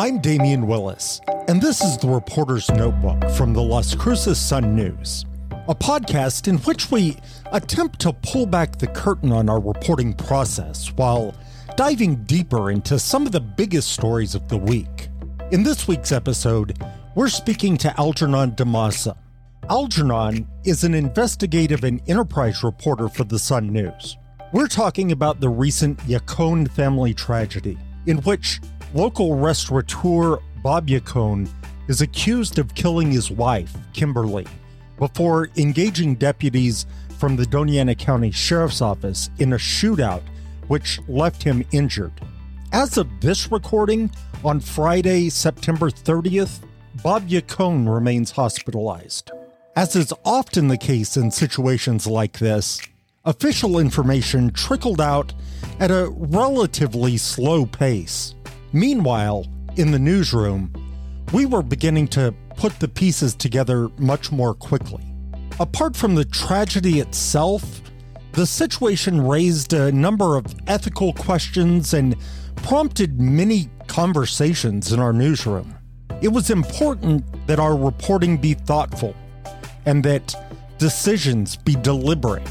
I'm Damian Willis, and this is the Reporter's Notebook from the Las Cruces Sun News, a podcast in which we attempt to pull back the curtain on our reporting process while diving deeper into some of the biggest stories of the week. In this week's episode, we're speaking to Algernon D'Ammassa. Algernon is an investigative and enterprise reporter for the Sun News. We're talking about the recent Yacone family tragedy, in which local restaurateur Bob Yacone is accused of killing his wife, Kimberly, before engaging deputies from the Doña Ana County Sheriff's Office in a shootout which left him injured. As of this recording, on Friday, September 30th, Bob Yacone remains hospitalized. As is often the case in situations like this, official information trickled out at a relatively slow pace. Meanwhile, in the newsroom, we were beginning to put the pieces together much more quickly. Apart from the tragedy itself, the situation raised a number of ethical questions and prompted many conversations in our newsroom. It was important that our reporting be thoughtful and that decisions be deliberate.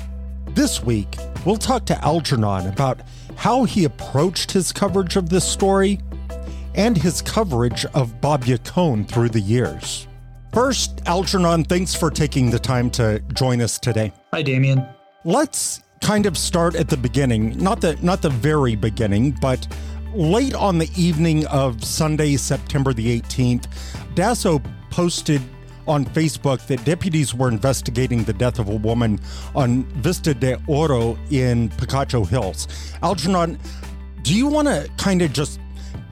This week, we'll talk to Algernon about how he approached his coverage of this story and his coverage of Bob Yacone through the years. First, Algernon, thanks for taking the time to join us today. Hi, Damian. Let's kind of start at the beginning, not the not the very beginning, but late on the evening of Sunday, September the 18th, DASO posted on Facebook that deputies were investigating the death of a woman on Vista de Oro in Picacho Hills. Algernon, do you want to kind of just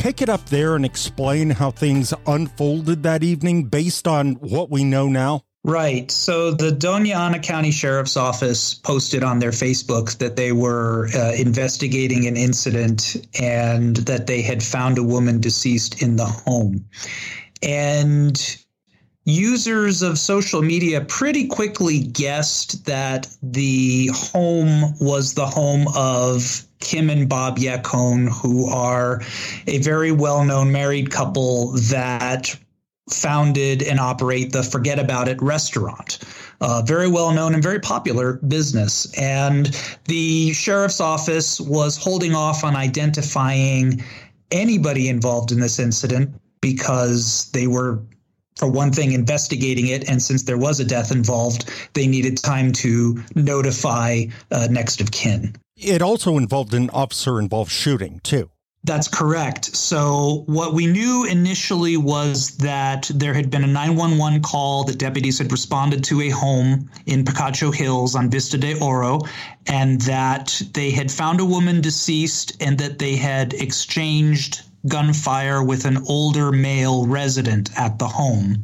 pick it up there and explain how things unfolded that evening based on what we know now? Right. So the Doña Ana County Sheriff's Office posted on their Facebook that they were uh, investigating an incident and that they had found a woman deceased in the home. And users of social media pretty quickly guessed that the home was the home of Kim and Bob Yacone, who are a very well known married couple that founded and operate the Forget About It restaurant. Uh, very well known and very popular business. And the sheriff's office was holding off on identifying anybody involved in this incident because they were for one thing, investigating it. And since there was a death involved, they needed time to notify uh, next of kin. It also involved an officer involved shooting, too. That's correct. So, what we knew initially was that there had been a 911 call that deputies had responded to a home in Picacho Hills on Vista de Oro, and that they had found a woman deceased and that they had exchanged gunfire with an older male resident at the home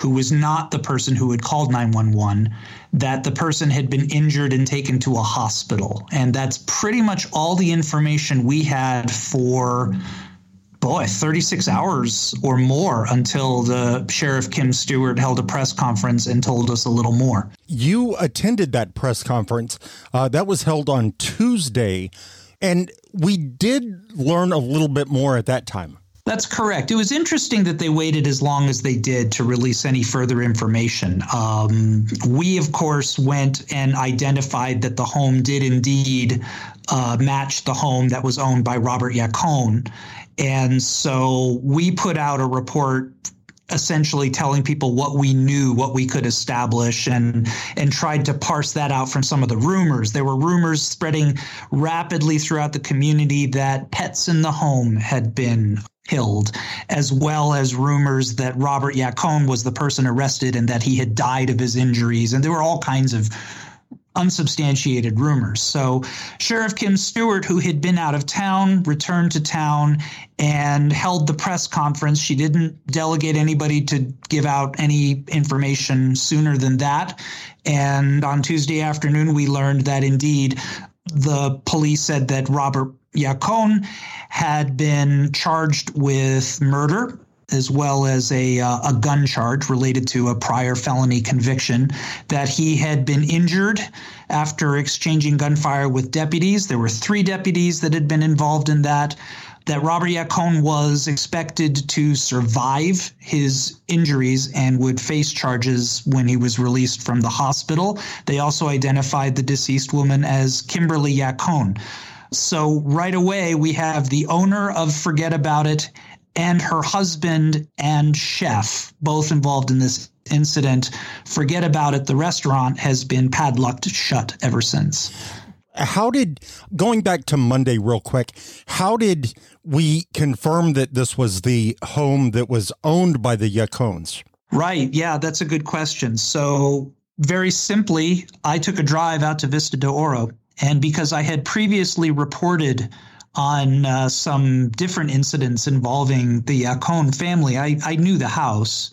who was not the person who had called 911 that the person had been injured and taken to a hospital. And that's pretty much all the information we had for boy 36 hours or more until the sheriff kim stewart held a press conference and told us a little more. You attended that press conference uh, that was held on tuesday and we did learn a little bit more at that time. That's correct. It was interesting that they waited as long as they did to release any further information. Um, we, of course, went and identified that the home did indeed uh, match the home that was owned by Robert Yacone. And so we put out a report essentially telling people what we knew, what we could establish, and and tried to parse that out from some of the rumors. There were rumors spreading rapidly throughout the community that pets in the home had been killed, as well as rumors that Robert Yacone was the person arrested and that he had died of his injuries. And there were all kinds of unsubstantiated rumors. So Sheriff Kim Stewart, who had been out of town, returned to town and held the press conference. She didn't delegate anybody to give out any information sooner than that. And on Tuesday afternoon, we learned that indeed the police said that Robert Yacone had been charged with murder as well as a, uh, a gun charge related to a prior felony conviction, that he had been injured after exchanging gunfire with deputies. There were three deputies that had been involved in that. that Robert Yacone was expected to survive his injuries and would face charges when he was released from the hospital. They also identified the deceased woman as Kimberly Yacone. So right away, we have the owner of Forget About It and her husband and chef, both involved in this incident. Forget About It, the restaurant has been padlocked shut ever since. How did, going back to Monday real quick, how did we confirm that this was the home that was owned by the Yacones? Right. Yeah, that's a good question. So, very simply, I took a drive out to Vista de Oro. And because I had previously reported on uh, some different incidents involving the Yacone family, I, I knew the house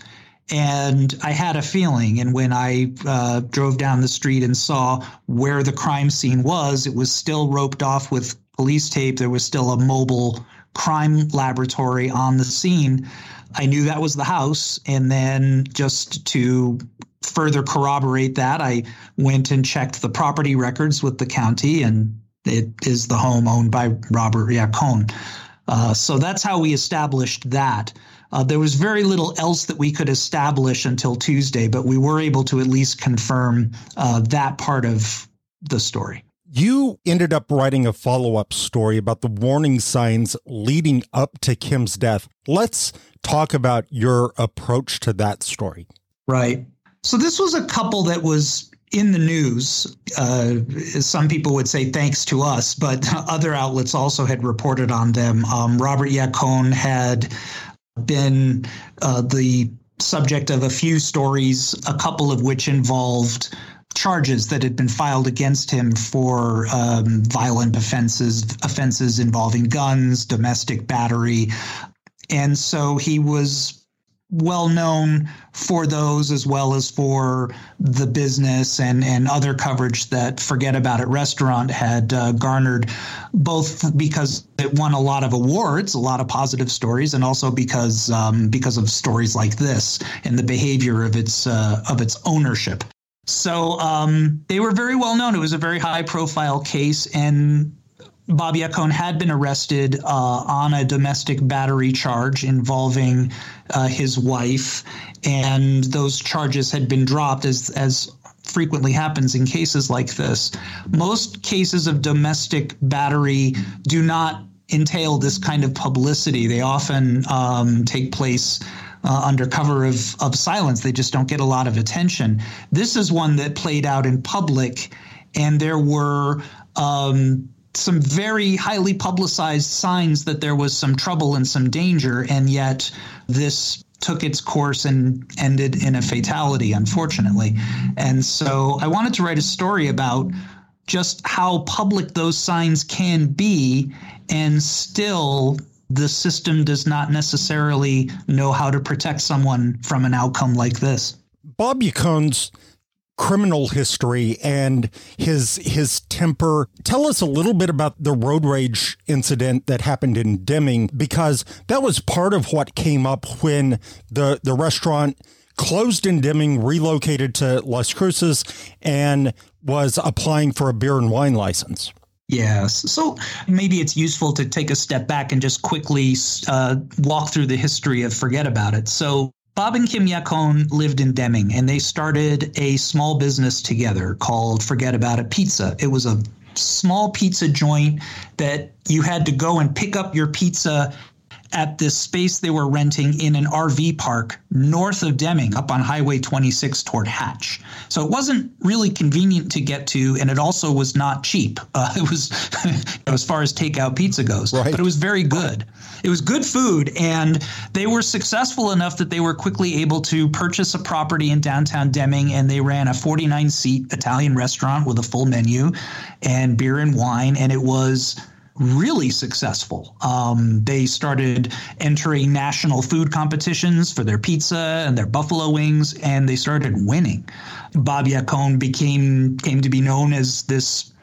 and I had a feeling. And when I uh, drove down the street and saw where the crime scene was, it was still roped off with police tape. There was still a mobile crime laboratory on the scene. I knew that was the house. And then just to further corroborate that, I went and checked the property records with the county, and it is the home owned by Robert Yacone. Uh, so that's how we established that. Uh, there was very little else that we could establish until Tuesday, but we were able to at least confirm uh, that part of the story. You ended up writing a follow up story about the warning signs leading up to Kim's death. Let's talk about your approach to that story. Right. So, this was a couple that was in the news. Uh, some people would say thanks to us, but other outlets also had reported on them. Um, Robert Yacone had been uh, the subject of a few stories, a couple of which involved charges that had been filed against him for um, violent offenses, offenses involving guns, domestic battery. And so he was well known for those as well as for the business and, and other coverage that Forget About It restaurant had uh, garnered, both because it won a lot of awards, a lot of positive stories, and also because um, because of stories like this and the behavior of its uh, of its ownership. So um, they were very well known. It was a very high profile case, and Bobby Yacone had been arrested uh, on a domestic battery charge involving uh, his wife, and those charges had been dropped as as frequently happens in cases like this. Most cases of domestic battery do not entail this kind of publicity. They often um, take place. Uh, under cover of, of silence. They just don't get a lot of attention. This is one that played out in public, and there were um, some very highly publicized signs that there was some trouble and some danger, and yet this took its course and ended in a fatality, unfortunately. And so I wanted to write a story about just how public those signs can be, and still the system does not necessarily know how to protect someone from an outcome like this. Bob Yacone's criminal history and his his temper. Tell us a little bit about the road rage incident that happened in Deming because that was part of what came up when the the restaurant closed in Deming, relocated to Las Cruces and was applying for a beer and wine license. Yes. So maybe it's useful to take a step back and just quickly uh, walk through the history of Forget About It. So Bob and Kim Yacone lived in Deming and they started a small business together called Forget About It Pizza. It was a small pizza joint that you had to go and pick up your pizza at this space they were renting in an RV park north of Deming, up on Highway 26 toward Hatch. So it wasn't really convenient to get to, and it also was not cheap. Uh, it was, as far as takeout pizza goes, right. but it was very good. It was good food, and they were successful enough that they were quickly able to purchase a property in downtown Deming, and they ran a 49 seat Italian restaurant with a full menu and beer and wine, and it was really successful. Um, they started entering national food competitions for their pizza and their buffalo wings, and they started winning. Bob Yacone became came to be known as this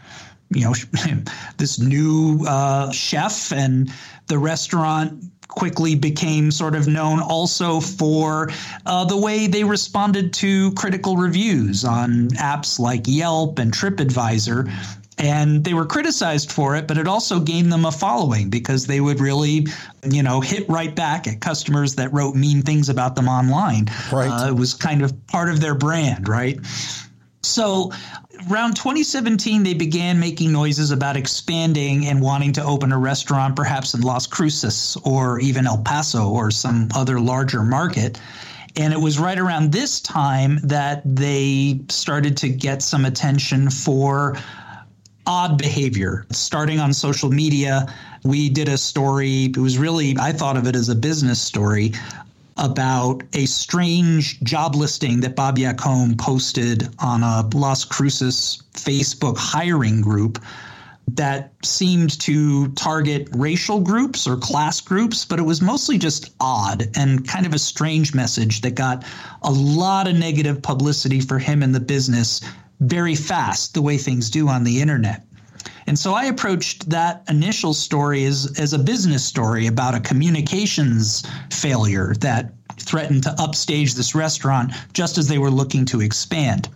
you know this new uh, chef and the restaurant quickly became sort of known also for uh, the way they responded to critical reviews on apps like Yelp and TripAdvisor And they were criticized for it, but it also gained them a following because they would really, you know, hit right back at customers that wrote mean things about them online. Right. Uh, it was kind of part of their brand, right? So around 2017, they began making noises about expanding and wanting to open a restaurant, perhaps in Las Cruces or even El Paso or some other larger market. And it was right around this time that they started to get some attention for odd behavior. Starting on social media, we did a story. It was really, I thought of it as a business story about a strange job listing that Bob Yacone posted on a Las Cruces Facebook hiring group that seemed to target racial groups or class groups, but it was mostly just odd and kind of a strange message that got a lot of negative publicity for him in the business very fast, the way things do on the internet. And so I approached that initial story as, as a business story about a communications failure that threatened to upstage this restaurant just as they were looking to expand.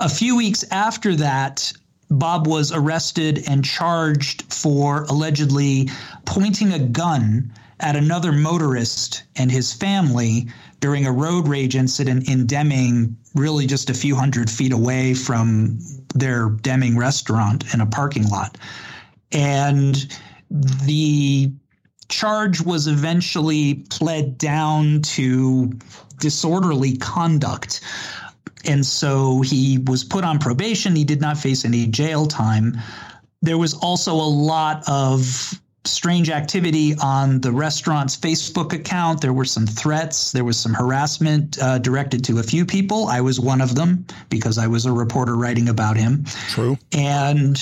A few weeks after that, Bob was arrested and charged for allegedly pointing a gun at another motorist and his family during a road rage incident in Deming, really just a few hundred feet away from their Deming restaurant in a parking lot. And the charge was eventually pled down to disorderly conduct. And so he was put on probation. He did not face any jail time. There was also a lot of strange activity on the restaurant's Facebook account. There were some threats. There was some harassment uh, directed to a few people. I was one of them because I was a reporter writing about him. True. And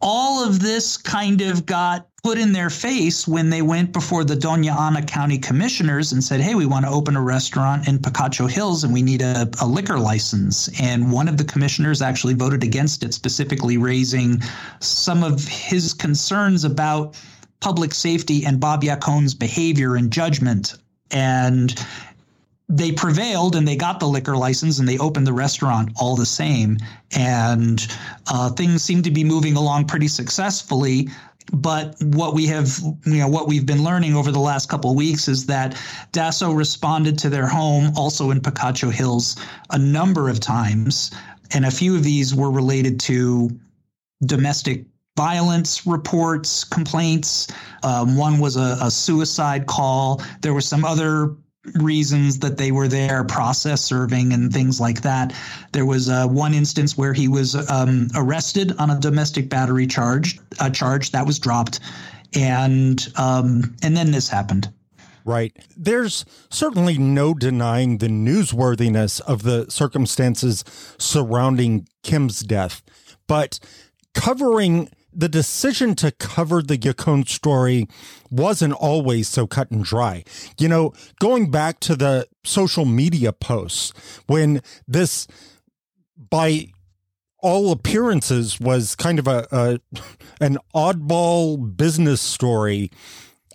all of this kind of got put in their face when they went before the Dona Ana County commissioners and said, Hey, we want to open a restaurant in Picacho Hills and we need a, a, liquor license. And one of the commissioners actually voted against it, specifically raising some of his concerns about public safety and Bob Yacone's behavior and judgment. And they prevailed and they got the liquor license and they opened the restaurant all the same. And uh, things seem to be moving along pretty successfully but what we have you know what we've been learning over the last couple of weeks is that DASO responded to their home also in Picacho Hills a number of times and a few of these were related to domestic violence reports complaints. Um, one was a, a suicide call. There were some other reasons that they were there, process serving and things like that. There was uh, one instance where he was um, arrested on a domestic battery charge, a charge that was dropped, and um, and then this happened. Right. There's certainly no denying the newsworthiness of the circumstances surrounding Kim's death, but covering the decision to cover the Yacone story wasn't always so cut and dry. You know, going back to the social media posts when this, by all appearances, was kind of a, a an oddball business story.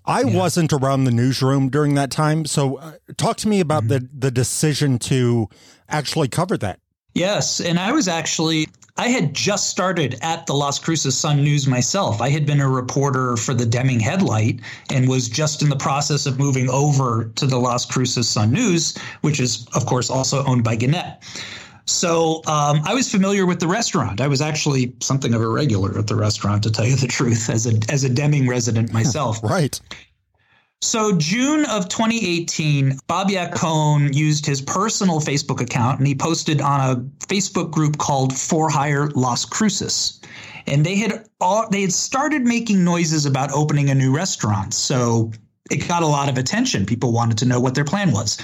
I yeah. wasn't around the newsroom during that time, so uh, talk to me about mm-hmm. the the decision to actually cover that. Yes, and I was actually I had just started at the Las Cruces Sun News myself. I had been a reporter for the Deming Headlight and was just in the process of moving over to the Las Cruces Sun News, which is, of course, also owned by Gannett. So um, I was familiar with the restaurant. I was actually something of a regular at the restaurant, to tell you the truth, as a as a Deming resident myself. right. So, June of 2018, Bob Yacone used his personal Facebook account and he posted on a Facebook group called For Hire Las Cruces. And they had all, they had started making noises about opening a new restaurant. So it got a lot of attention. People wanted to know what their plan was.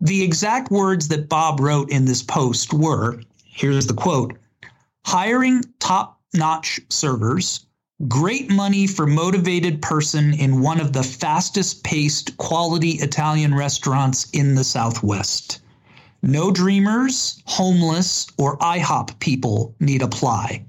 The exact words that Bob wrote in this post were here's the quote hiring top notch servers Great money for motivated person in one of the fastest paced quality Italian restaurants in the Southwest. No dreamers, homeless, or IHOP people need apply.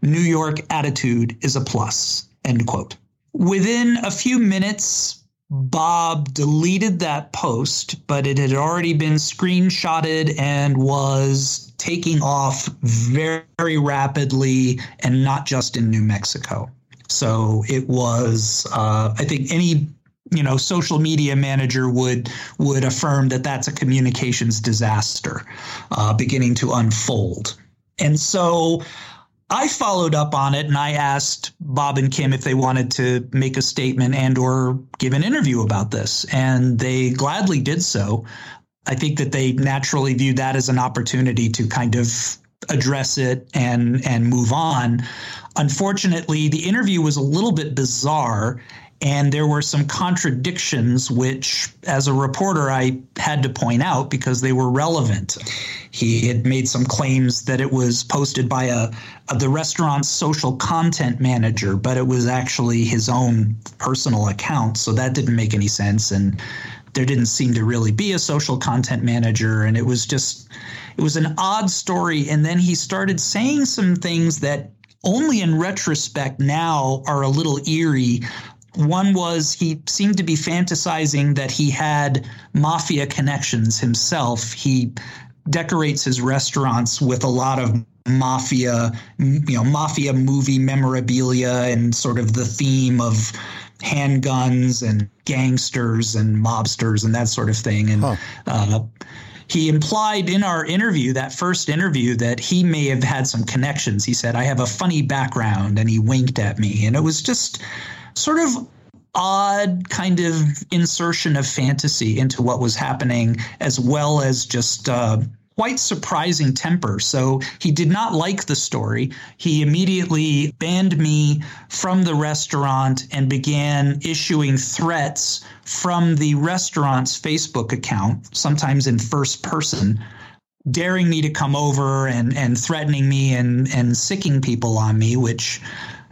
New York attitude is a plus. End quote. Within a few minutes, Bob deleted that post, but it had already been screenshotted and was taking off very rapidly and not just in New Mexico. So it was, uh, I think, any you know social media manager would would affirm that that's a communications disaster uh, beginning to unfold and so I followed up on it and I asked Bob and Kim if they wanted to make a statement and or give an interview about this and they gladly did so. I think that they naturally viewed that as an opportunity to kind of address it and and move on. Unfortunately, the interview was a little bit bizarre and there were some contradictions, which, as a reporter, I had to point out because they were relevant. He had made some claims that it was posted by a, a, the restaurant's social content manager, but it was actually his own personal account. So that didn't make any sense. And there didn't seem to really be a social content manager. And it was just, it was an odd story. And then he started saying some things that only in retrospect now are a little eerie one was he seemed to be fantasizing that he had mafia connections himself. He decorates his restaurants with a lot of mafia, you know, mafia movie memorabilia and sort of the theme of handguns and gangsters and mobsters and that sort of thing. And huh. uh, he implied in our interview, that first interview, that he may have had some connections. He said, I have a funny background, and he winked at me. And it was just sort of odd kind of insertion of fantasy into what was happening, as well as just uh, quite surprising temper. So he did not like the story. He immediately banned me from the restaurant and began issuing threats from the restaurant's Facebook account, sometimes in first person. Daring me to come over and, and threatening me and, and sicking people on me, which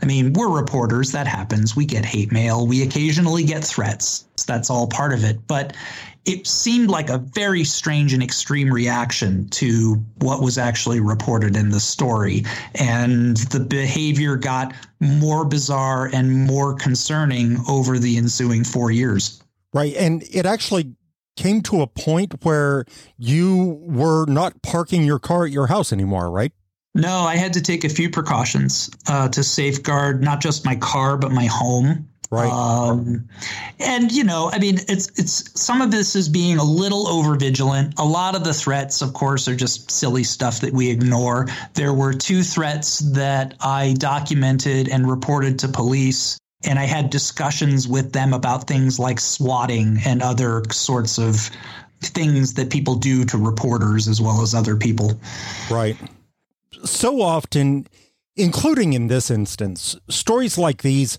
I mean, we're reporters. That happens. We get hate mail. We occasionally get threats. That's all part of it. But it seemed like a very strange and extreme reaction to what was actually reported in the story. And the behavior got more bizarre and more concerning over the ensuing four years. Right. And it actually came to a point where you were not parking your car at your house anymore, right? No, I had to take a few precautions uh, to safeguard not just my car but my home. Right. Um, and you know, I mean, it's it's some of this is being a little over vigilant. A lot of the threats, of course, are just silly stuff that we ignore. There were two threats that I documented and reported to police, and I had discussions with them about things like swatting and other sorts of things that people do to reporters as well as other people. Right so often, including in this instance, stories like these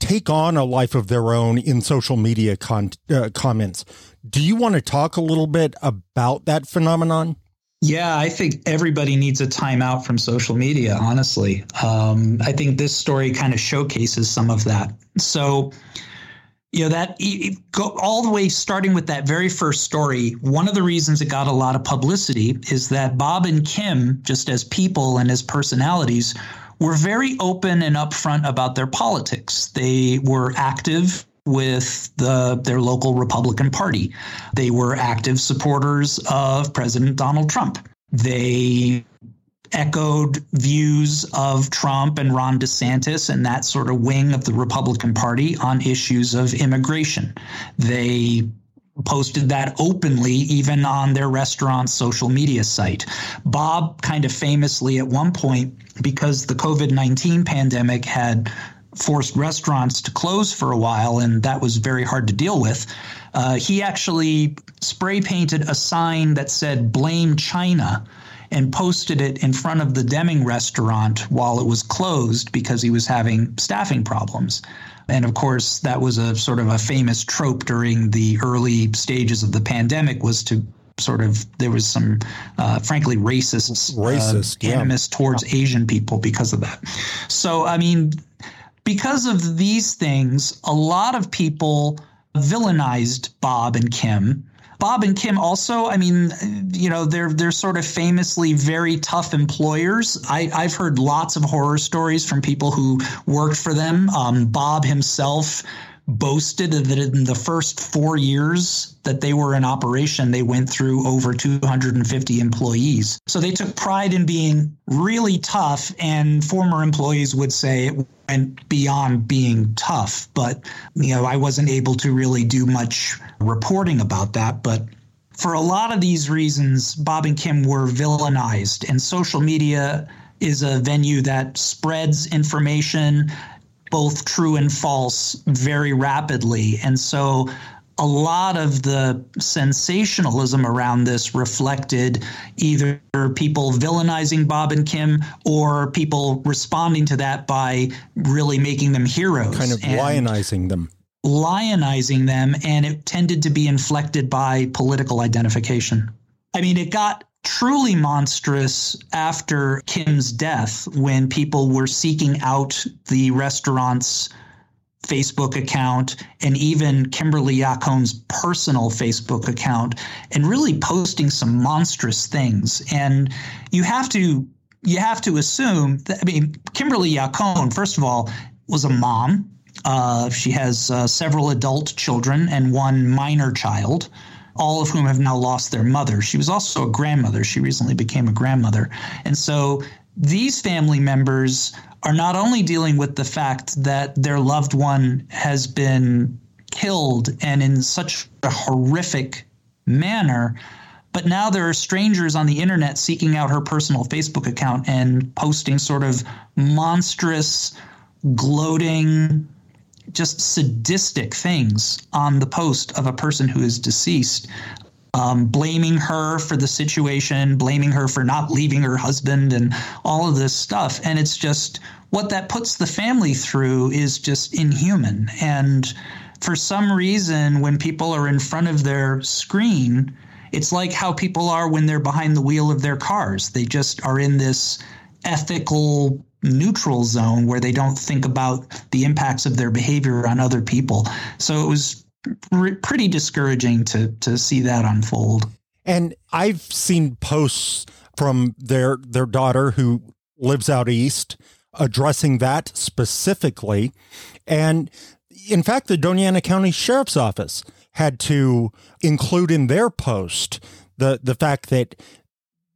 take on a life of their own in social media con- uh, comments. Do you want to talk a little bit about that phenomenon? Yeah, I think everybody needs a timeout from social media, honestly. Um, I think this story kind of showcases some of that. So, you know that go all the way starting with that very first story one of the reasons it got a lot of publicity is that bob and kim just as people and as personalities were very open and upfront about their politics. They were active with the, their local republican party. They were active supporters of president donald trump. They echoed views of Trump and Ron DeSantis and that sort of wing of the Republican Party on issues of immigration. They posted that openly, even on their restaurant's social media site. Bob kind of famously at one point, because the COVID 19 pandemic had forced restaurants to close for a while, and that was very hard to deal with. Uh, he actually spray painted a sign that said, Blame China and posted it in front of the Deming restaurant while it was closed because he was having staffing problems. And of course, that was a sort of a famous trope during the early stages of the pandemic was to sort of there was some uh, frankly racist, uh, racist uh, animus yeah. towards Asian people because of that. So I mean, because of these things, a lot of people villainized Bob and Kim Bob and Kim also, I mean, you know, they're they're sort of famously very tough employers. I, I've heard lots of horror stories from people who worked for them. Um, Bob himself boasted that in the first four years that they were in operation, they went through over 250 employees. So they took pride in being really tough, and former employees would say it went beyond being tough. But, you know, I wasn't able to really do much reporting about that. But for a lot of these reasons, Bob and Kim were villainized, and social media is a venue that spreads information both true and false very rapidly. And so a lot of the sensationalism around this reflected either people villainizing Bob and Kim or people responding to that by really making them heroes. Kind of lionizing them. Lionizing them, and it tended to be inflected by political identification. I mean, it got truly monstrous after Kim's death when people were seeking out the restaurant's Facebook account and even Kimberly Yacone's personal Facebook account and really posting some monstrous things. And you have to you have to assume that I mean Kimberly Yacone, first of all, was a mom. Uh, she has uh, several adult children and one minor child all of whom have now lost their mother. She was also a grandmother. She recently became a grandmother. And so these family members are not only dealing with the fact that their loved one has been killed and in such a horrific manner, but now there are strangers on the internet seeking out her personal Facebook account and posting sort of monstrous, gloating, just sadistic things on the post of a person who is deceased, um, blaming her for the situation, blaming her for not leaving her husband, and all of this stuff. And it's just what that puts the family through is just inhuman. And for some reason, when people are in front of their screen, it's like how people are when they're behind the wheel of their cars. They just are in this ethical neutral zone where they don't think about the impacts of their behavior on other people. So it was pretty discouraging to to see that unfold. And I've seen posts from their their daughter who lives out east addressing that specifically. And in fact, the Doña Ana County Sheriff's Office had to include in their post the the fact that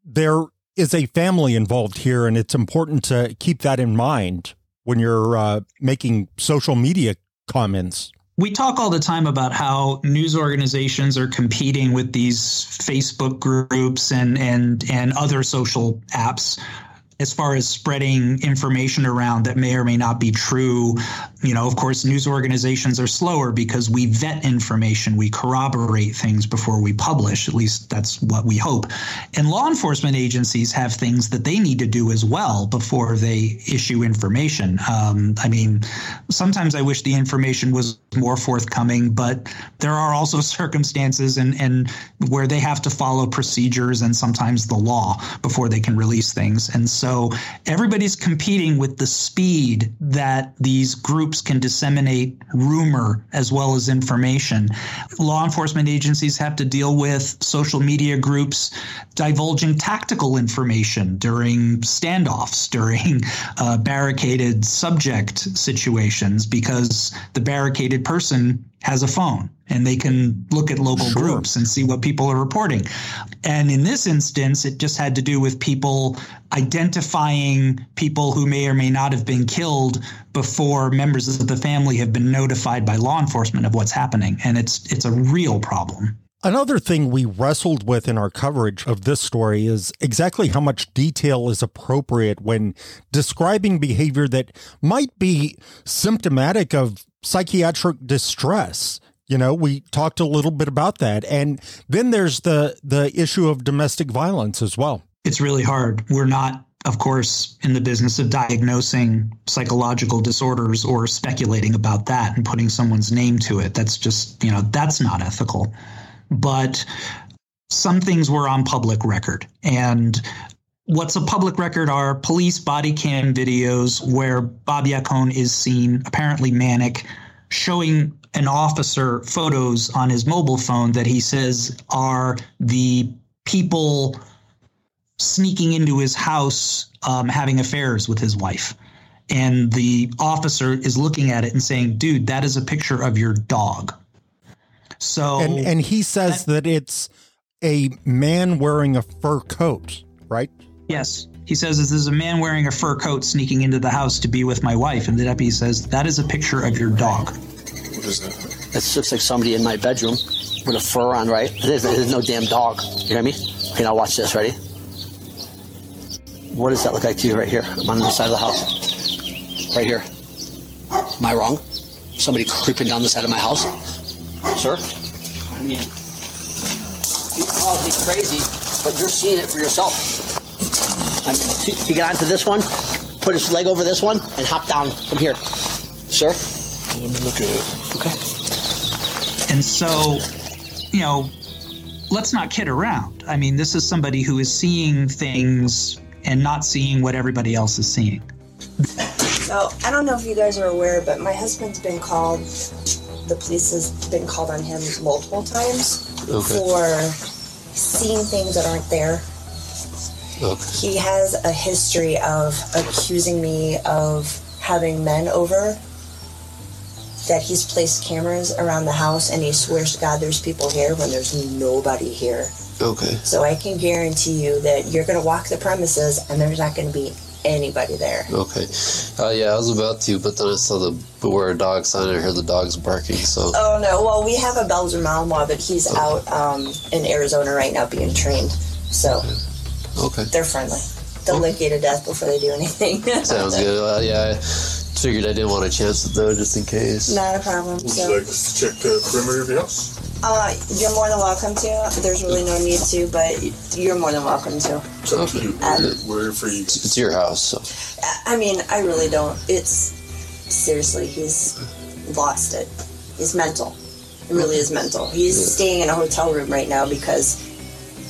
there is a family involved here, and it's important to keep that in mind when you're uh, making social media comments. We talk all the time about how news organizations are competing with these Facebook groups and and and other social apps as far as spreading information around that may or may not be true. You know, of course, news organizations are slower because we vet information, we corroborate things before we publish. At least that's what we hope. And law enforcement agencies have things that they need to do as well before they issue information. Um, I mean, sometimes I wish the information was more forthcoming, but there are also circumstances and, and where they have to follow procedures and sometimes the law before they can release things. And so so everybody's competing with the speed that these groups can disseminate rumor as well as information. Law enforcement agencies have to deal with social media groups divulging tactical information during standoffs, during uh, barricaded subject situations, because the barricaded person has a phone and they can look at local sure. groups and see what people are reporting. And in this instance, it just had to do with people identifying people who may or may not have been killed before members of the family have been notified by law enforcement of what's happening. And it's it's a real problem. Another thing we wrestled with in our coverage of this story is exactly how much detail is appropriate when describing behavior that might be symptomatic of psychiatric distress. You know, we talked a little bit about that. And then there's the the issue of domestic violence as well. It's really hard. We're not of course, in the business of diagnosing psychological disorders or speculating about that and putting someone's name to it. That's just, you know, that's not ethical. But some things were on public record. And what's a public record are police body cam videos where Bob Yacone is seen apparently manic, showing an officer photos on his mobile phone that he says are the people sneaking into his house um, having affairs with his wife. and the officer is looking at it and saying, "Dude, that is a picture of your dog." So and and he says that, that it's a man wearing a fur coat, right? Yes. He says this is a man wearing a fur coat sneaking into the house to be with my wife, and the deputy says that is a picture of your dog. What is that? It looks like somebody in my bedroom with a fur on, right? There's, there's no damn dog. You hear me? Okay, now watch this. Ready? What does that look like to you right here? I'm on the side of the house. Right here. Am I wrong? Somebody creeping down the side of my house? Sir? I mean, you call me crazy, but you're seeing it for yourself. I mean, you get onto this one, put his leg over this one, and hop down from here. Sir? Let me look at it. Okay. And so, you know, let's not kid around. I mean, this is somebody who is seeing things and not seeing what everybody else is seeing. So, I don't know if you guys are aware, but my husband's been called, the police has been called on him multiple times Okay. for seeing things that aren't there. Okay. He has a history of accusing me of having men over, that he's placed cameras around the house, and he swears to God there's people here when there's nobody here. Okay. So I can guarantee you that you're going to walk the premises and there's not going to be anybody there. Okay. Uh, yeah, I was about to, but then I saw the beware dog sign and I heard the dogs barking, so. Oh no! Well, we have a Belgian Malinois, but he's out um, in Arizona right now being trained. So Okay. They're friendly. They'll lick you to death before they do anything. Sounds good. Uh, yeah, I figured I didn't want to chance it though, just in case. Not a problem. Would So, you like us to check the perimeter of your house? uh, you're more than welcome to. There's really no need to, but you're more than welcome to. It's up to you. Um, We're, we're for you. It's your house, so. I mean, I really don't. It's seriously, he's lost it. He's mental. It really is mental. He's staying in a hotel room right now because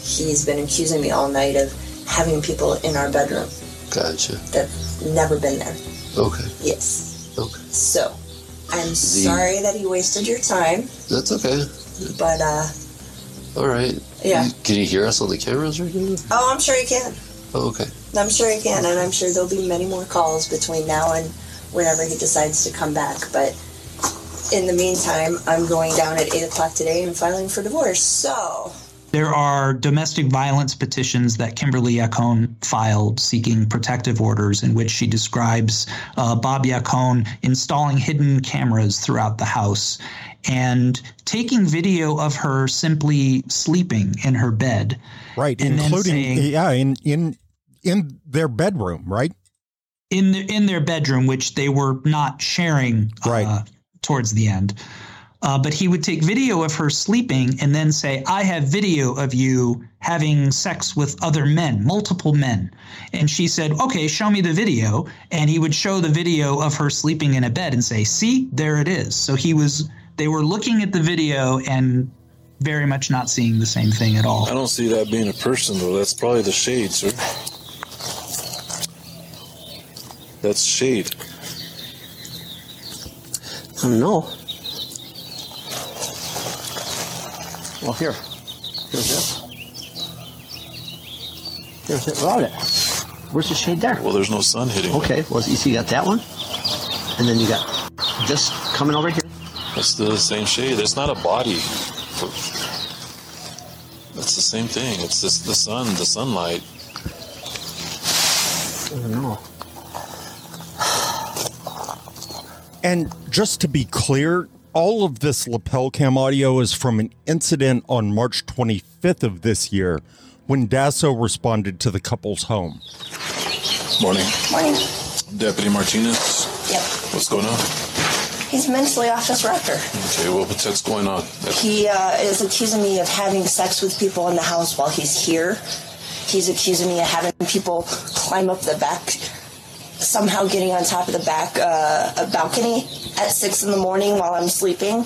he's been accusing me all night of having people in our bedroom Gotcha. that've never been there. Okay. Yes. Okay. So, I'm sorry that he wasted your time, That's okay. but uh, All right. Yeah. Can you hear us on the cameras right now? oh, I'm sure he can. Oh, okay. I'm sure he can, and I'm sure there'll be many more calls between now and whenever he decides to come back. But in the meantime, I'm going down at 8 o'clock today and filing for divorce. So, There are domestic violence petitions that Kimberly Yacone filed seeking protective orders, in which she describes uh, Bob Yacone installing hidden cameras throughout the house and taking video of her simply sleeping in her bed. Right, including saying- yeah, in in in their bedroom, right? in the, in their bedroom, which they were not sharing uh, Right. towards the end. Uh, but he would take video of her sleeping and then say, "I have video of you having sex with other men, multiple men." And she said, "Okay, show me the video." And he would show the video of her sleeping in a bed and say, "See, there it is." So he was. They were looking at the video and very much not seeing the same thing at all. I don't see that being a person, though. That's probably the shade, sir. That's shade. I don't know. Well, here. Here's this. Here's it. Without it. Where's the shade there? Well, there's no sun hitting. it. Okay, well, you see, you got that one, and then you got this coming over here. That's the same shade. It's not a body. That's the same thing. It's just the sun, the sunlight. I don't know. And just to be clear, all of this lapel cam audio is from an incident on March 25th of this year when DASO responded to the couple's home. Morning. morning. Deputy Martinez. Yep. What's going on? He's mentally off his rocker. Okay, well, what's going on? He uh, is accusing me of having sex with people in the house while he's here. He's accusing me of having people climb up the back, somehow getting on top of the back uh, a balcony at six in the morning while I'm sleeping,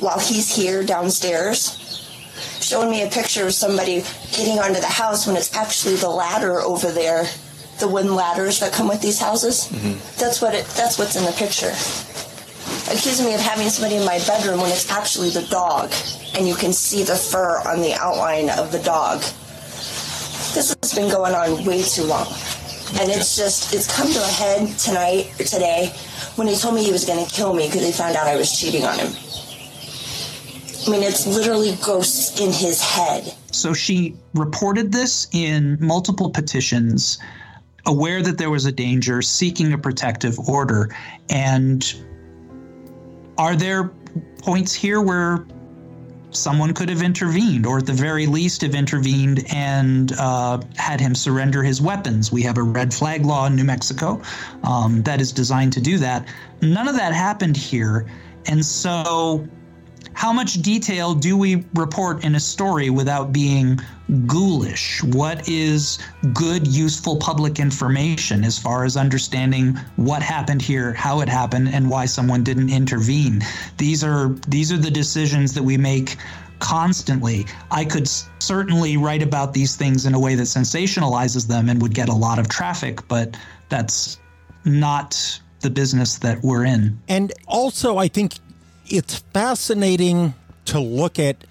while he's here downstairs. Showing me a picture of somebody getting onto the house when it's actually the ladder over there, the wooden ladders that come with these houses. That's what it. That's what's in the picture accusing me of having somebody in my bedroom when it's actually the dog, and you can see the fur on the outline of the dog. This has been going on way too long. And it's just, it's come to a head tonight, or today, when he told me he was going to kill me because he found out I was cheating on him. I mean, it's literally ghosts in his head. So she reported this in multiple petitions, aware that there was a danger, seeking a protective order. And are there points here where someone could have intervened, or at the very least, have intervened and uh, had him surrender his weapons. We have a red flag law in New Mexico um, that is designed to do that. None of that happened here. And so how much detail do we report in a story without being ghoulish? What is good, useful public information as far as understanding what happened here, how it happened, and why someone didn't intervene? These are these are the decisions that we make constantly. I could certainly write about these things in a way that sensationalizes them and would get a lot of traffic, but that's not the business that we're in. And also, I think it's fascinating to look at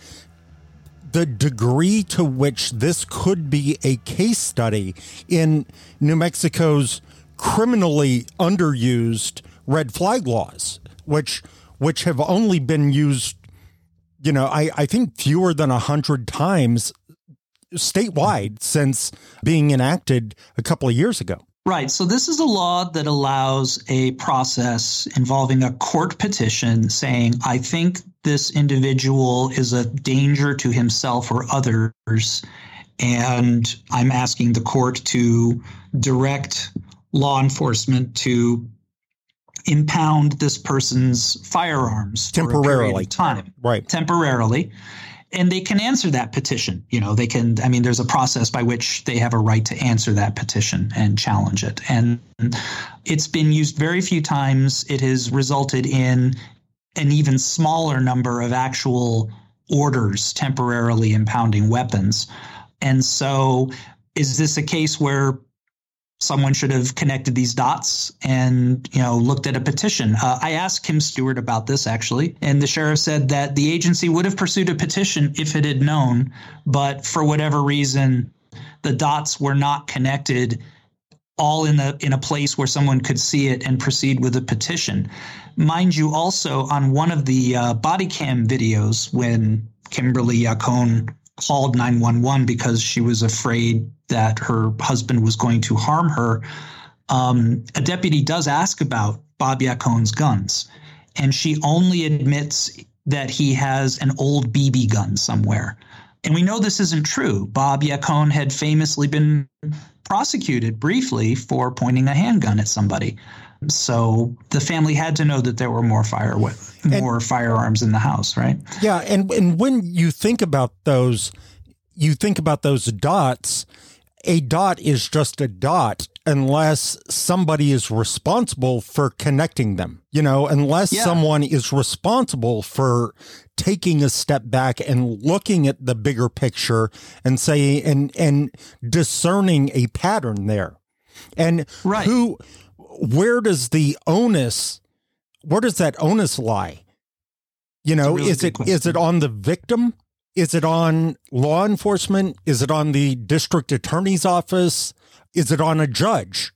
the degree to which this could be a case study in New Mexico's criminally underused red flag laws, which which have only been used, you know, I, I think fewer than a hundred times statewide since being enacted a couple of years ago. Right. So this is a law that allows a process involving a court petition saying, I think this individual is a danger to himself or others. And I'm asking the court to direct law enforcement to impound this person's firearms temporarily time right temporarily and they can answer that petition. You know, they can. I mean, there's a process by which they have a right to answer that petition and challenge it. And it's been used very few times. It has resulted in an even smaller number of actual orders temporarily impounding weapons. And so, is this a case where someone should have connected these dots and you know looked at a petition. Uh, i asked kim stewart about this actually and the sheriff said that the agency would have pursued a petition if it had known but for whatever reason the dots were not connected all in a in a place where someone could see it and proceed with a petition. Mind you also on one of the uh, body cam videos when kimberly yacone called 911 because she was afraid that her husband was going to harm her, um, a deputy does ask about Bob Yacone's guns, and she only admits that he has an old BB gun somewhere. And we know this isn't true. Bob Yacone had famously been prosecuted briefly for pointing a handgun at somebody. So the family had to know that there were more fire more and, firearms in the house, right? Yeah, and and when you think about those, you think about those dots. A dot is just a dot unless somebody is responsible for connecting them. You know, unless yeah. someone is responsible for taking a step back and looking at the bigger picture and saying and and discerning a pattern there. And right. who where does the onus where does that onus lie? You know, really is it question. is it on the victim? Is it on law enforcement? Is it on the district attorney's office? Is it on a judge?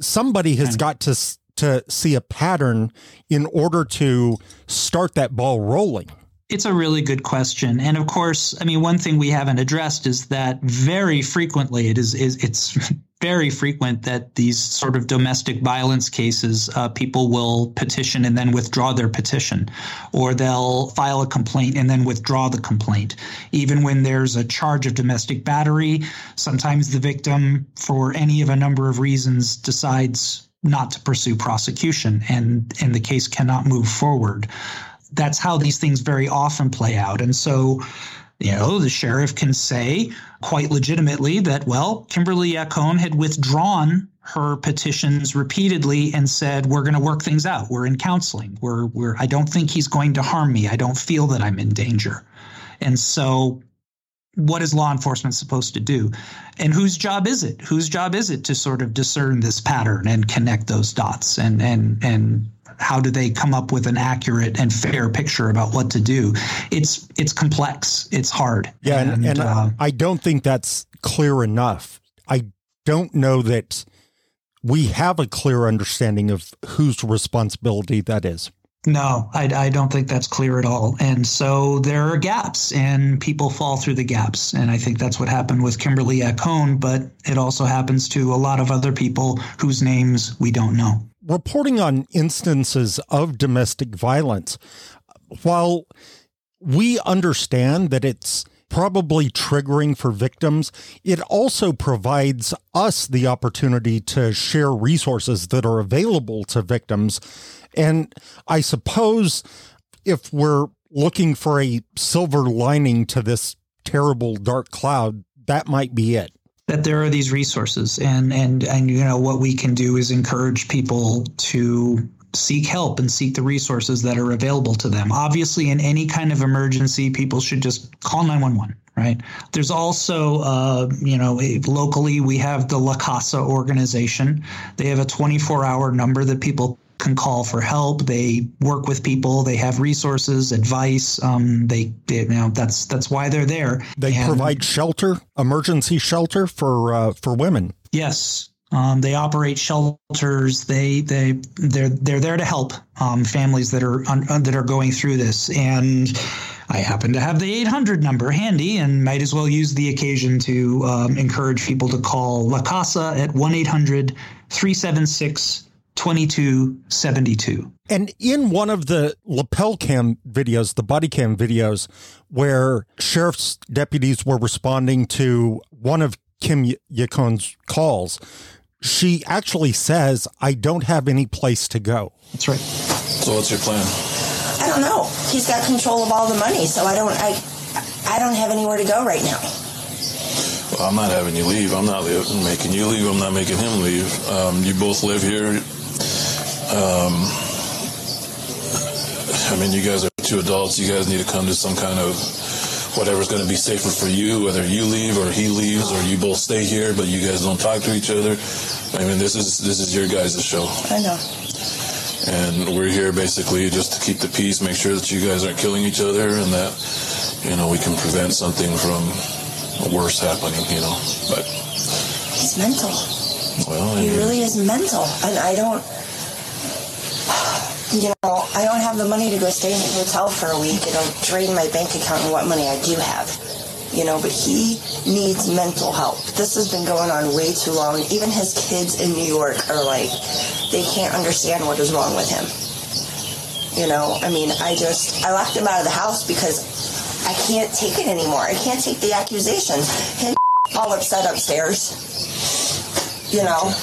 Somebody has got to to see a pattern in order to start that ball rolling. It's a really good question. And of course, I mean, one thing we haven't addressed is that very frequently it is, is it's very frequent that these sort of domestic violence cases, uh, people will petition and then withdraw their petition, or they'll file a complaint and then withdraw the complaint. Even when there's a charge of domestic battery, sometimes the victim, for any of a number of reasons, decides not to pursue prosecution and, and the case cannot move forward that's how these things very often play out. And so, you know, the sheriff can say quite legitimately that, well, Kimberly Yacone had withdrawn her petitions repeatedly and said, we're going to work things out. We're in counseling. We're, we're, I don't think he's going to harm me. I don't feel that I'm in danger. And so what is law enforcement supposed to do? And whose job is it? Whose job is it to sort of discern this pattern and connect those dots and, and, and how do they come up with an accurate and fair picture about what to do? It's it's complex. It's hard. Yeah, and, and, and uh, I don't think that's clear enough. I don't know that we have a clear understanding of whose responsibility that is. No, I, I, don't think that's clear at all. And so there are gaps, and people fall through the gaps. And I think that's what happened with Kimberly Yacone, but it also happens to a lot of other people whose names we don't know. Reporting on instances of domestic violence, while we understand that it's probably triggering for victims, it also provides us the opportunity to share resources that are available to victims. And I suppose if we're looking for a silver lining to this terrible dark cloud, that might be it that there are these resources and and and you know what we can do is encourage people to seek help and seek the resources that are available to them. Obviously, in any kind of emergency, people should just call 911. Right. There's also, uh, you know, locally we have the La Casa organization. They have a 24 hour number that people can call for help. They work with people. They have resources, advice. Um, they, they, you know, that's that's why they're there. They and, provide shelter, emergency shelter for uh, for women. Yes, um, they operate shelters. They they they're they're there to help um, families that are un, that are going through this. And I happen to have the 800 number handy, and might as well use the occasion to um, encourage people to call La Casa at 1 800 376 2272. And in one of the lapel cam videos, the body cam videos, where sheriff's deputies were responding to one of Kim Yacone's calls, she actually says, I don't have any place to go. That's right. So what's your plan? I don't know. He's got control of all the money, so I don't I I don't have anywhere to go right now. Well, I'm not having you leave. I'm not making you leave. I'm not making him leave. Um, you both live here. Um, I mean, you guys are two adults. You guys need to come to some kind of whatever's going to be safer for you, whether you leave or he leaves or you both stay here, but you guys don't talk to each other. I mean, this is this is your guys' show. I know. And we're here basically just to keep the peace, make sure that you guys aren't killing each other, and that you know we can prevent something from worse happening. You know, but he's mental. Well, he really is mental, and I don't you know, I don't have the money to go stay in a hotel for a week. It'll drain my bank account and what money I do have. You know, but he needs mental help. This has been going on way too long. Even his kids in New York are like, they can't understand what is wrong with him. You know, I mean, I just, I locked him out of the house because I can't take it anymore. I can't take the accusations. Him all upset upstairs. You know,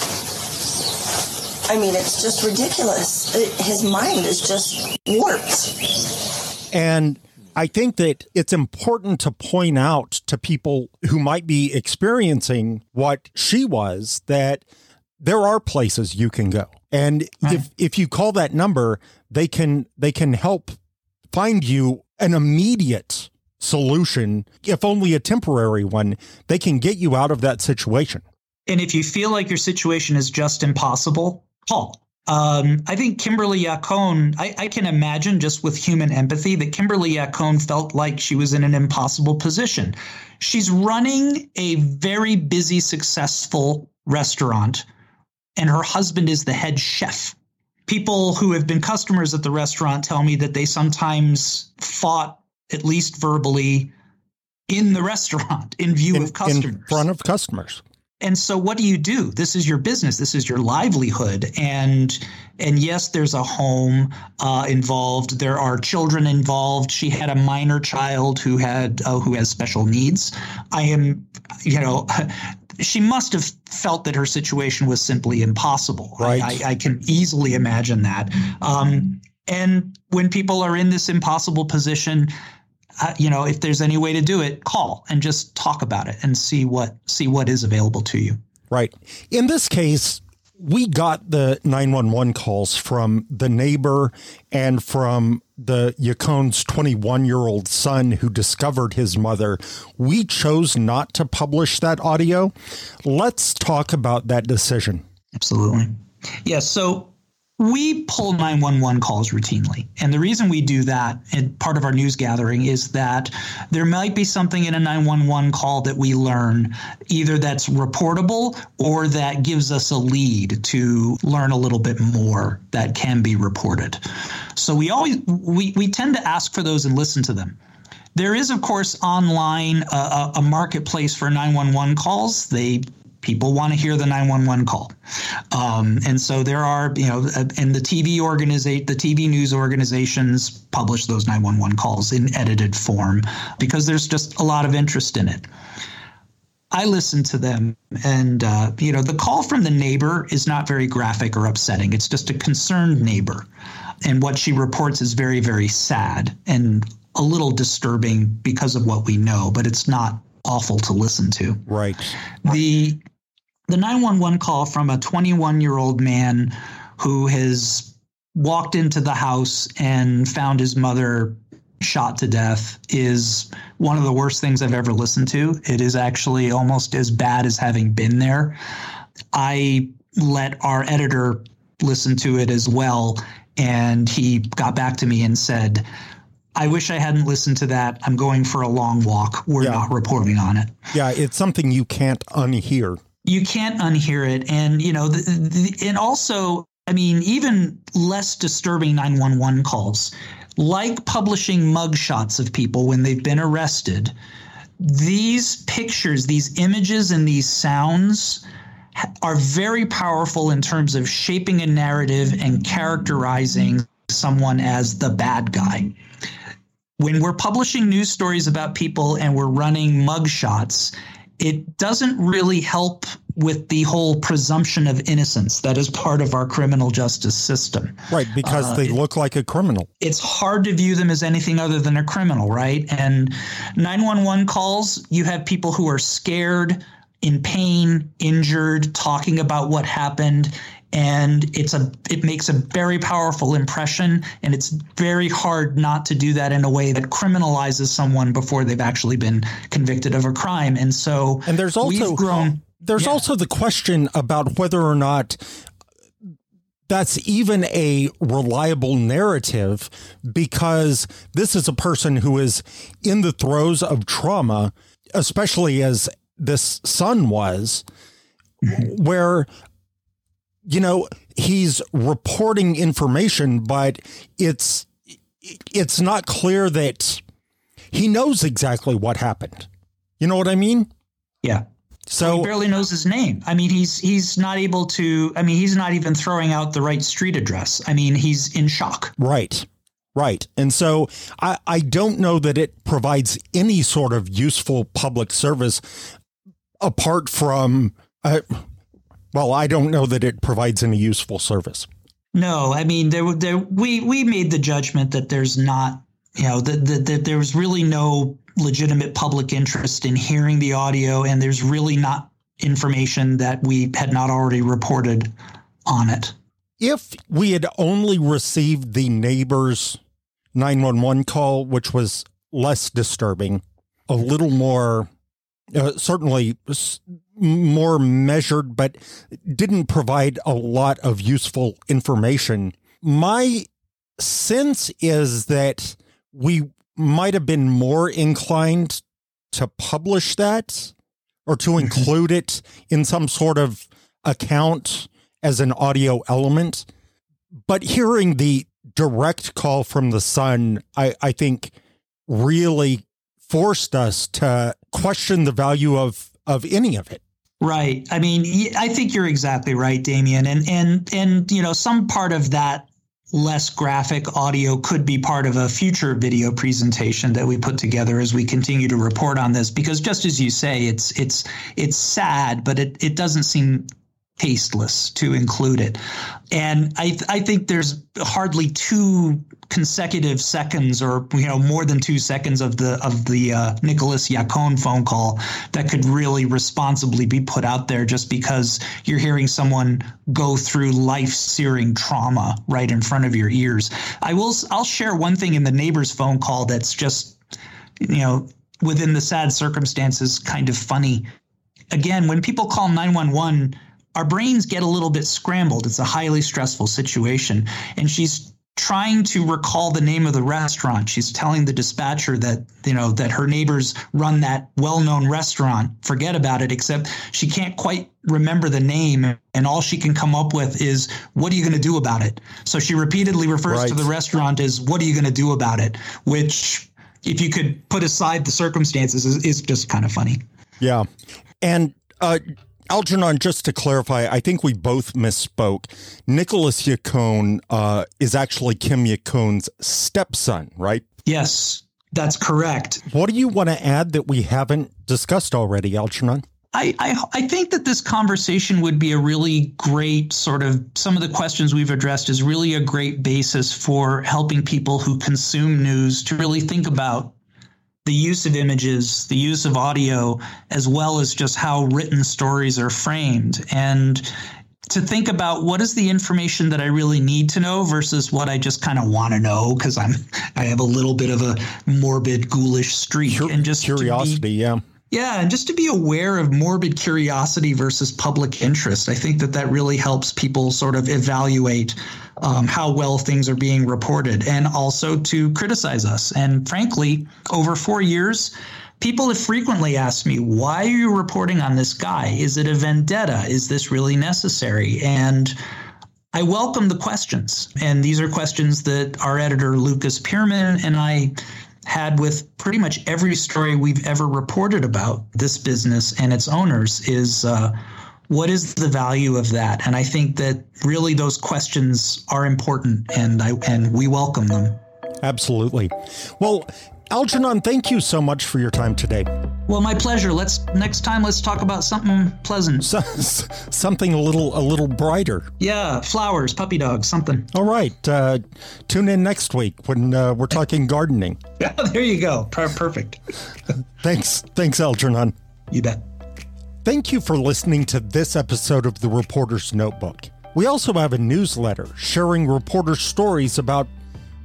I mean, it's just ridiculous. It, his mind is just warped. And I think that it's important to point out to people who might be experiencing what she was that there are places you can go. And right. if if you call that number, they can they can help find you an immediate solution, if only a temporary one. They can get you out of that situation. And if you feel like your situation is just impossible, call. Um, I think Kimberly Yacone, I, I, can imagine just with human empathy that Kimberly Yacone felt like she was in an impossible position. She's running a very busy, successful restaurant, and her husband is the head chef. People who have been customers at the restaurant tell me that they sometimes fought, at least verbally, in the restaurant in view in, of customers. In front of customers and so what do you do? This is your business. This is your livelihood. And and yes there's a home uh, involved. There are children involved. She had a minor child who had uh, who has special needs. I am you know she must have felt that her situation was simply impossible. Right. I, I, I can easily imagine that. Um, and when people are in this impossible position uh, you know, if there's any way to do it, call and just talk about it and see what see what is available to you. Right. In this case, we got the 911 calls from the neighbor and from the Yacone's 21 year old son who discovered his mother. We chose not to publish that audio. Let's talk about that decision. Absolutely. Yeah. So we pull 911 calls routinely. And the reason we do that, and part of our news gathering, is that there might be something in a 911 call that we learn, either that's reportable or that gives us a lead to learn a little bit more that can be reported. So we always we, we tend to ask for those and listen to them. There is, of course, online uh, a marketplace for 911 calls. They people want to hear the 911 call. Um, and so there are, you know, and the TV organization, the TV news organizations publish those 911 calls in edited form because there's just a lot of interest in it. I listen to them, and uh, you know, the call from the neighbor is not very graphic or upsetting. It's just a concerned neighbor, and what she reports is very, very sad and a little disturbing because of what we know. But it's not awful to listen to. Right. The the 911 call from a 21 year old man who has walked into the house and found his mother shot to death is one of the worst things I've ever listened to. It is actually almost as bad as having been there. I let our editor listen to it as well, and he got back to me and said, I wish I hadn't listened to that. I'm going for a long walk. We're yeah. not reporting on it. Yeah, it's something you can't unhear. You can't unhear it. And, you know, the, the, and also, I mean, even less disturbing 911 calls, like publishing mugshots of people when they've been arrested, these pictures, these images, and these sounds are very powerful in terms of shaping a narrative and characterizing someone as the bad guy when we're publishing news stories about people and we're running mugshots, it doesn't really help with the whole presumption of innocence that is part of our criminal justice system. Right, because uh, they look like a criminal. It's hard to view them as anything other than a criminal, right? And 911 calls, you have people who are scared, in pain, injured, talking about what happened and it's a it makes a very powerful impression and it's very hard not to do that in a way that criminalizes someone before they've actually been convicted of a crime and so and there's also grown there's yeah. also the question about whether or not that's even a reliable narrative because this is a person who is in the throes of trauma especially as this son was mm-hmm. where you know, he's reporting information, but it's it's not clear that he knows exactly what happened. You know what I mean? Yeah. So he barely knows his name. I mean, he's he's not able to. I mean, he's not even throwing out the right street address. I mean, he's in shock. Right. Right. And so I, I don't know that it provides any sort of useful public service apart from uh, well, I don't know that it provides any useful service. No, I mean, there, there, we we made the judgment that there's not, you know, that, that, that there was really no legitimate public interest in hearing the audio, and there's really not information that we had not already reported on it. If we had only received the neighbor's 911 call, which was less disturbing, a little more, uh, certainly more measured, but didn't provide a lot of useful information. My sense is that we might have been more inclined to publish that or to mm-hmm. include it in some sort of account as an audio element. But hearing the direct call from the son, I, I think really forced us to question the value of, of any of it. Right. I mean, I think you're exactly right, Damian. And and and you know, some part of that less graphic audio could be part of a future video presentation that we put together as we continue to report on this because just as you say it's it's it's sad but it, it doesn't seem tasteless to include it. And I, th- I think there's hardly two consecutive seconds or you know more than two seconds of the of the uh, Nicholas Yacone phone call that could really responsibly be put out there just because you're hearing someone go through life searing trauma right in front of your ears. I will I'll share one thing in the neighbor's phone call that's just you know within the sad circumstances kind of funny. Again, when people call 911 our brains get a little bit scrambled. It's a highly stressful situation. And she's trying to recall the name of the restaurant. She's telling the dispatcher that, you know, that her neighbors run that well-known restaurant. Forget about it, except she can't quite remember the name and all she can come up with is what are you going to do about it? So she repeatedly refers right. to the restaurant as what are you going to do about it, which if you could put aside the circumstances is, is just kind of funny. Yeah. And uh, Algernon, just to clarify, I think we both misspoke. Nicholas Yacone uh, is actually Kim Yacone's stepson, right? Yes, that's correct. What do you want to add that we haven't discussed already, Algernon? I, I, I think that this conversation would be a really great sort of some of the questions we've addressed is really a great basis for helping people who consume news to really think about the use of images, the use of audio, as well as just how written stories are framed. And to think about what is the information that I really need to know versus what I just kind of want to know because I'm I have a little bit of a morbid ghoulish streak Cur- and just curiosity, be, yeah. Yeah, and just to be aware of morbid curiosity versus public interest, I think that that really helps people sort of evaluate um, how well things are being reported and also to criticize us. And frankly, over four years, people have frequently asked me, why are you reporting on this guy? Is it a vendetta? Is this really necessary? And I welcome the questions. And these are questions that our editor, Lucas Peerman, and I had with pretty much every story we've ever reported about this business and its owners is uh, what is the value of that? And I think that really those questions are important, and I and we welcome them. Absolutely. Well, Algernon, thank you so much for your time today. Well, my pleasure. Let's next time let's talk about something pleasant. So, something a little a little brighter. Yeah, flowers, puppy dogs, something. All right. Uh, tune in next week when uh, we're talking gardening. Yeah, there you go. Perfect. thanks. Thanks, Algernon. You bet. Thank you for listening to this episode of The Reporter's Notebook. We also have a newsletter sharing reporter stories about,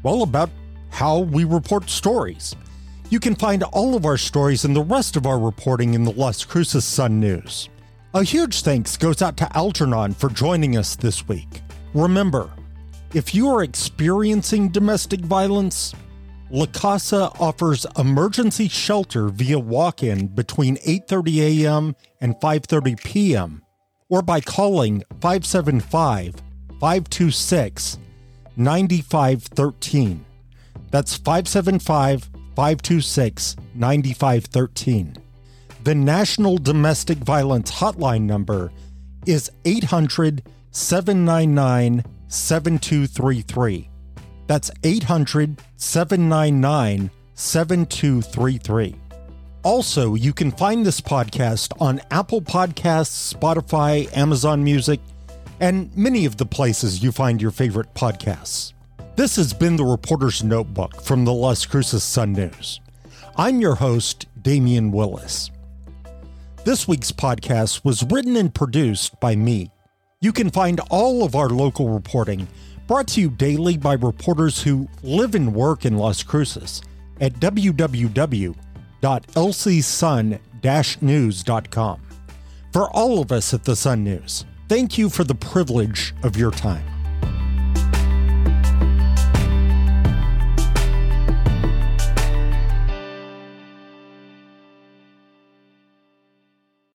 well, about how we report stories. You can find all of our stories and the rest of our reporting in the Las Cruces Sun News. A huge thanks goes out to Algernon for joining us this week. Remember, if you are experiencing domestic violence, La Casa offers emergency shelter via walk-in between 8:30 a.m. and 5:30 p.m. or by calling 575-526-9513. That's 575-526-9513. The National Domestic Violence Hotline number is 800 799 7233. That's 800 799 7233. Also, you can find this podcast on Apple Podcasts, Spotify, Amazon Music, and many of the places you find your favorite podcasts. This has been the Reporter's Notebook from the Las Cruces Sun News. I'm your host, Damian Willis. This week's podcast was written and produced by me. You can find all of our local reporting brought to you daily by reporters who live and work in Las Cruces at www.lcsun-news.com. For all of us at the Sun News, thank you for the privilege of your time.